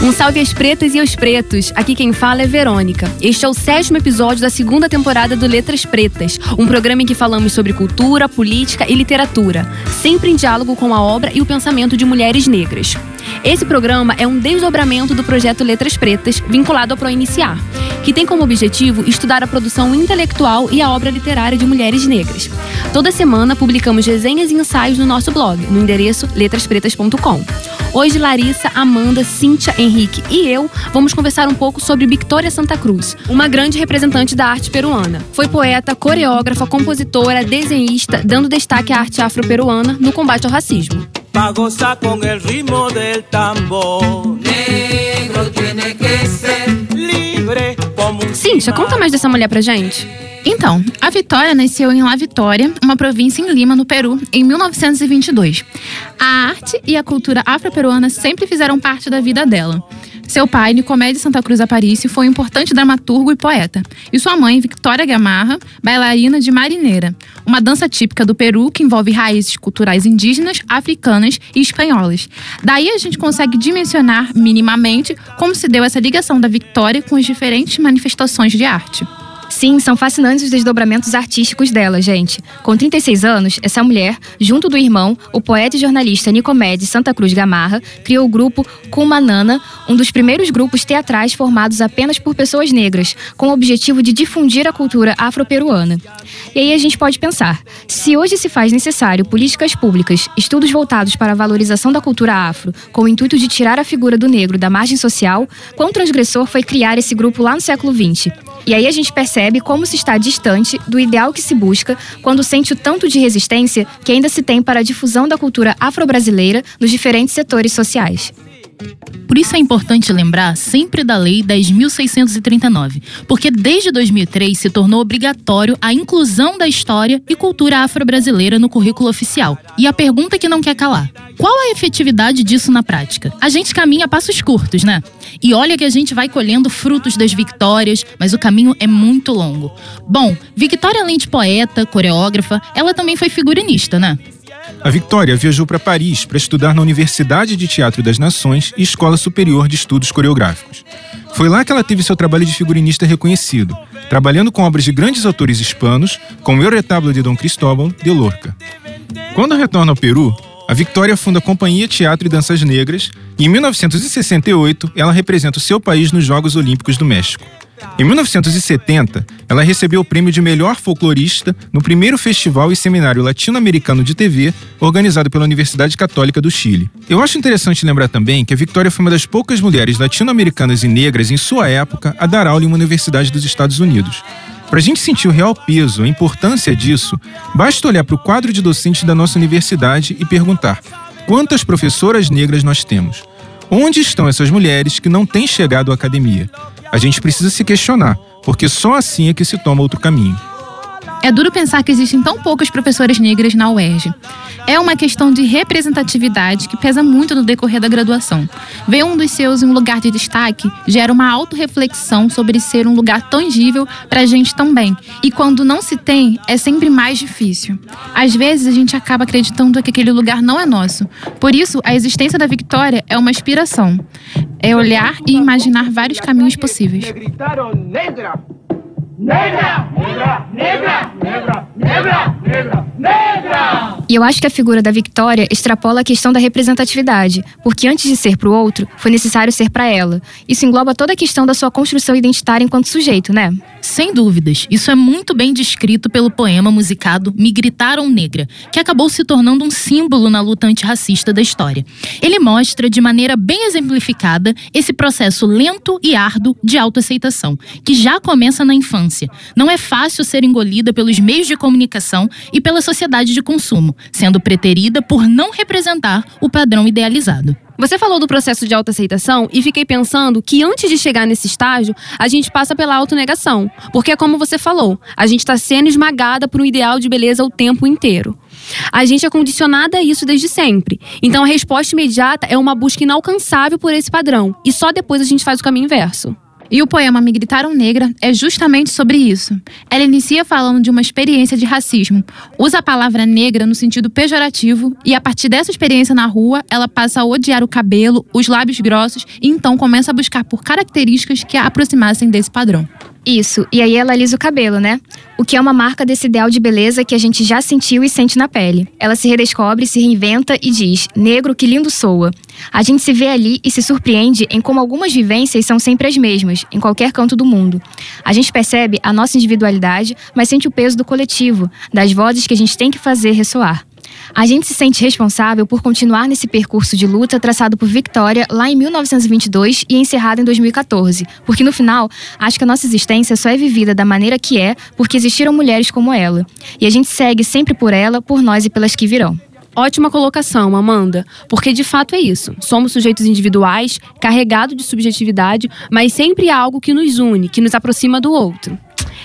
Um salve às pretas e aos pretos. Aqui quem fala é Verônica. Este é o sétimo episódio da segunda temporada do Letras Pretas, um programa em que falamos sobre cultura, política e literatura, sempre em diálogo com a obra e o pensamento de mulheres negras. Esse programa é um desdobramento do projeto Letras Pretas, vinculado ao Proiniciar, que tem como objetivo estudar a produção intelectual e a obra literária de mulheres negras. Toda semana publicamos resenhas e ensaios no nosso blog, no endereço letraspretas.com. Hoje, Larissa, Amanda, Cíntia, Henrique e eu vamos conversar um pouco sobre Victoria Santa Cruz, uma grande representante da arte peruana. Foi poeta, coreógrafa, compositora, desenhista, dando destaque à arte afro-peruana no combate ao racismo. Cíntia, conta mais dessa mulher pra gente. Então, a Vitória nasceu em La Vitória, uma província em Lima, no Peru, em 1922. A arte e a cultura afro-peruana sempre fizeram parte da vida dela. Seu pai, Nicomedes Santa Cruz Aparício, foi um importante dramaturgo e poeta. E sua mãe, Victoria Gamarra, bailarina de marineira, uma dança típica do Peru que envolve raízes culturais indígenas, africanas e espanholas. Daí a gente consegue dimensionar minimamente como se deu essa ligação da Victoria com as diferentes manifestações de arte. Sim, são fascinantes os desdobramentos artísticos dela, gente. Com 36 anos, essa mulher, junto do irmão, o poeta e jornalista Nicomedes Santa Cruz Gamarra, criou o grupo Kumanana, um dos primeiros grupos teatrais formados apenas por pessoas negras, com o objetivo de difundir a cultura afro-peruana. E aí a gente pode pensar: se hoje se faz necessário políticas públicas, estudos voltados para a valorização da cultura afro, com o intuito de tirar a figura do negro da margem social, quão transgressor foi criar esse grupo lá no século XX? E aí a gente percebe como se está distante do ideal que se busca quando sente o tanto de resistência que ainda se tem para a difusão da cultura afro-brasileira nos diferentes setores sociais. Por isso é importante lembrar sempre da Lei 10.639, porque desde 2003 se tornou obrigatório a inclusão da história e cultura afro-brasileira no currículo oficial. E a pergunta que não quer calar: qual a efetividade disso na prática? A gente caminha a passos curtos, né? E olha que a gente vai colhendo frutos das vitórias, mas o caminho é muito longo. Bom, Victoria, além de poeta, coreógrafa, ela também foi figurinista, né? A Victoria viajou para Paris para estudar na Universidade de Teatro das Nações e Escola Superior de Estudos Coreográficos. Foi lá que ela teve seu trabalho de figurinista reconhecido, trabalhando com obras de grandes autores hispanos, como El Retablo de Dom Cristóbal de Lorca. Quando retorna ao Peru, a Victoria funda a Companhia Teatro e Danças Negras e, em 1968, ela representa o seu país nos Jogos Olímpicos do México. Em 1970, ela recebeu o prêmio de melhor folclorista no primeiro festival e seminário latino-americano de TV organizado pela Universidade Católica do Chile. Eu acho interessante lembrar também que a Victoria foi uma das poucas mulheres latino-americanas e negras em sua época a dar aula em uma universidade dos Estados Unidos. Para a gente sentir o real peso, a importância disso, basta olhar para o quadro de docentes da nossa universidade e perguntar: quantas professoras negras nós temos? Onde estão essas mulheres que não têm chegado à academia? A gente precisa se questionar, porque só assim é que se toma outro caminho. É duro pensar que existem tão poucas professoras negras na UERJ. É uma questão de representatividade que pesa muito no decorrer da graduação. Ver um dos seus em um lugar de destaque gera uma autorreflexão sobre ser um lugar tangível para a gente também. E quando não se tem, é sempre mais difícil. Às vezes a gente acaba acreditando que aquele lugar não é nosso. Por isso, a existência da Victoria é uma inspiração. É olhar e imaginar vários caminhos possíveis. Negra! Negra! Negra! Negra! Negra! Negra! Negra! E eu acho que a figura da Victoria extrapola a questão da representatividade, porque antes de ser para o outro, foi necessário ser para ela. Isso engloba toda a questão da sua construção identitária enquanto sujeito, né? Sem dúvidas. Isso é muito bem descrito pelo poema musicado Me Gritaram Negra, que acabou se tornando um símbolo na luta antirracista da história. Ele mostra de maneira bem exemplificada esse processo lento e árduo de autoaceitação, que já começa na infância. Não é fácil ser engolida pelos meios de comunicação e pela sociedade de consumo, sendo preterida por não representar o padrão idealizado. Você falou do processo de autoaceitação e fiquei pensando que antes de chegar nesse estágio, a gente passa pela autonegação. Porque, como você falou, a gente está sendo esmagada por um ideal de beleza o tempo inteiro. A gente é condicionada a isso desde sempre. Então, a resposta imediata é uma busca inalcançável por esse padrão. E só depois a gente faz o caminho inverso. E o poema Me Gritaram Negra é justamente sobre isso. Ela inicia falando de uma experiência de racismo, usa a palavra negra no sentido pejorativo e a partir dessa experiência na rua, ela passa a odiar o cabelo, os lábios grossos e então começa a buscar por características que a aproximassem desse padrão. Isso, e aí ela alisa o cabelo, né? O que é uma marca desse ideal de beleza que a gente já sentiu e sente na pele. Ela se redescobre, se reinventa e diz: Negro, que lindo soa. A gente se vê ali e se surpreende em como algumas vivências são sempre as mesmas, em qualquer canto do mundo. A gente percebe a nossa individualidade, mas sente o peso do coletivo, das vozes que a gente tem que fazer ressoar. A gente se sente responsável por continuar nesse percurso de luta traçado por Victoria lá em 1922 e encerrado em 2014, porque no final, acho que a nossa existência só é vivida da maneira que é porque existiram mulheres como ela. E a gente segue sempre por ela, por nós e pelas que virão. Ótima colocação, Amanda, porque de fato é isso. Somos sujeitos individuais, carregados de subjetividade, mas sempre há algo que nos une, que nos aproxima do outro.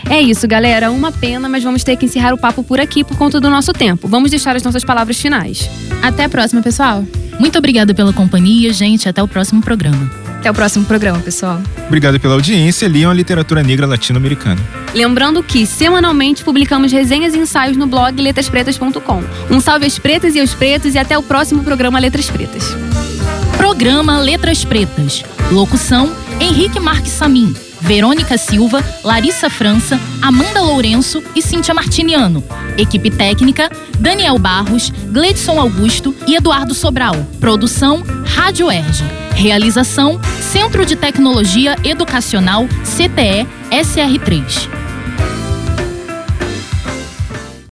É isso, galera. Uma pena, mas vamos ter que encerrar o papo por aqui por conta do nosso tempo. Vamos deixar as nossas palavras finais. Até a próxima, pessoal. Muito obrigada pela companhia, gente. Até o próximo programa. Até o próximo programa, pessoal. Obrigado pela audiência. Liam a literatura negra latino-americana. Lembrando que semanalmente publicamos resenhas e ensaios no blog letraspretas.com. Um salve às pretas e aos pretos e até o próximo programa Letras Pretas. Programa Letras Pretas. Locução: Henrique Marques Samin. Verônica Silva, Larissa França, Amanda Lourenço e Cíntia Martiniano. Equipe técnica: Daniel Barros, Gledson Augusto e Eduardo Sobral. Produção: Rádio Erge. Realização: Centro de Tecnologia Educacional CTE SR3.